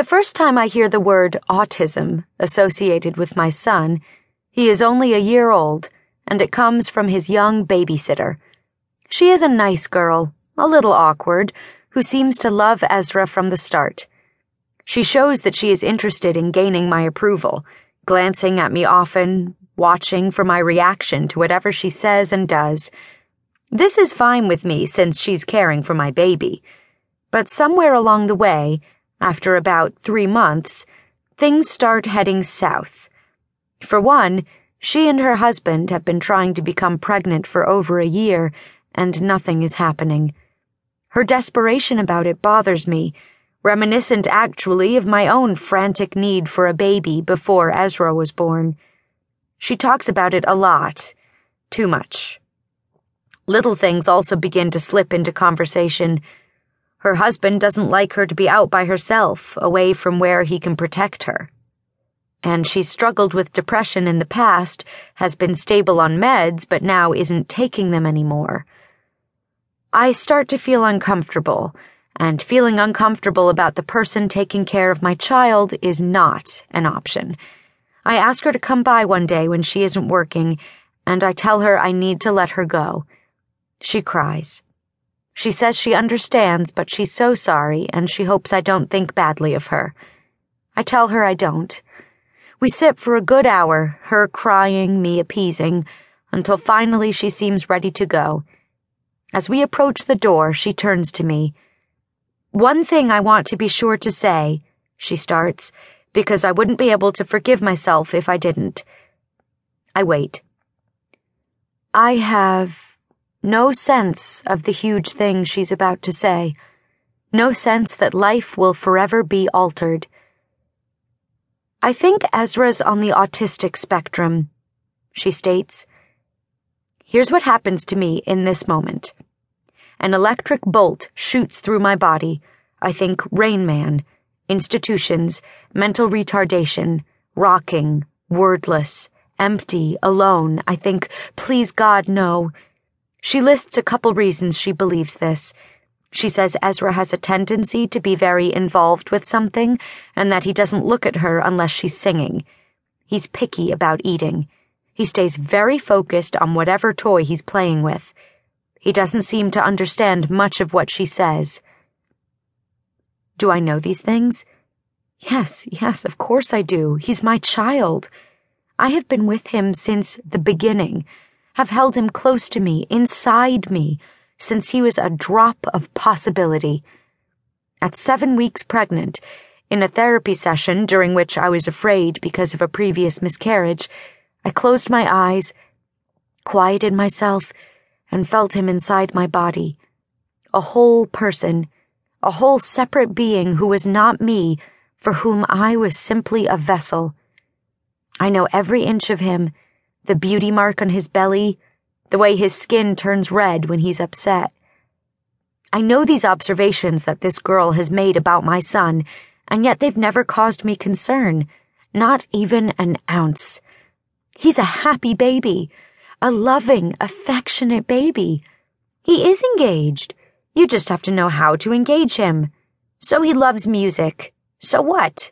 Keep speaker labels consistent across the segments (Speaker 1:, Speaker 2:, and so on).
Speaker 1: The first time I hear the word autism associated with my son, he is only a year old, and it comes from his young babysitter. She is a nice girl, a little awkward, who seems to love Ezra from the start. She shows that she is interested in gaining my approval, glancing at me often, watching for my reaction to whatever she says and does. This is fine with me since she's caring for my baby. But somewhere along the way, after about three months, things start heading south. For one, she and her husband have been trying to become pregnant for over a year, and nothing is happening. Her desperation about it bothers me, reminiscent actually of my own frantic need for a baby before Ezra was born. She talks about it a lot, too much. Little things also begin to slip into conversation her husband doesn't like her to be out by herself, away from where he can protect her. And she's struggled with depression in the past, has been stable on meds, but now isn't taking them anymore. I start to feel uncomfortable, and feeling uncomfortable about the person taking care of my child is not an option. I ask her to come by one day when she isn't working, and I tell her I need to let her go. She cries. She says she understands, but she's so sorry, and she hopes I don't think badly of her. I tell her I don't. We sit for a good hour, her crying, me appeasing, until finally she seems ready to go. As we approach the door, she turns to me. One thing I want to be sure to say, she starts, because I wouldn't be able to forgive myself if I didn't. I wait. I have no sense of the huge thing she's about to say. No sense that life will forever be altered. I think Ezra's on the autistic spectrum, she states. Here's what happens to me in this moment. An electric bolt shoots through my body. I think Rain Man, institutions, mental retardation, rocking, wordless, empty, alone. I think, please God, no. She lists a couple reasons she believes this. She says Ezra has a tendency to be very involved with something and that he doesn't look at her unless she's singing. He's picky about eating. He stays very focused on whatever toy he's playing with. He doesn't seem to understand much of what she says. Do I know these things? Yes, yes, of course I do. He's my child. I have been with him since the beginning have held him close to me, inside me, since he was a drop of possibility. At seven weeks pregnant, in a therapy session during which I was afraid because of a previous miscarriage, I closed my eyes, quieted myself, and felt him inside my body. A whole person, a whole separate being who was not me, for whom I was simply a vessel. I know every inch of him the beauty mark on his belly, the way his skin turns red when he's upset. I know these observations that this girl has made about my son, and yet they've never caused me concern, not even an ounce. He's a happy baby, a loving, affectionate baby. He is engaged. You just have to know how to engage him. So he loves music. So what?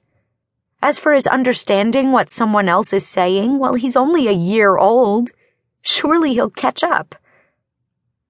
Speaker 1: As for his understanding what someone else is saying, well, he's only a year old. Surely he'll catch up.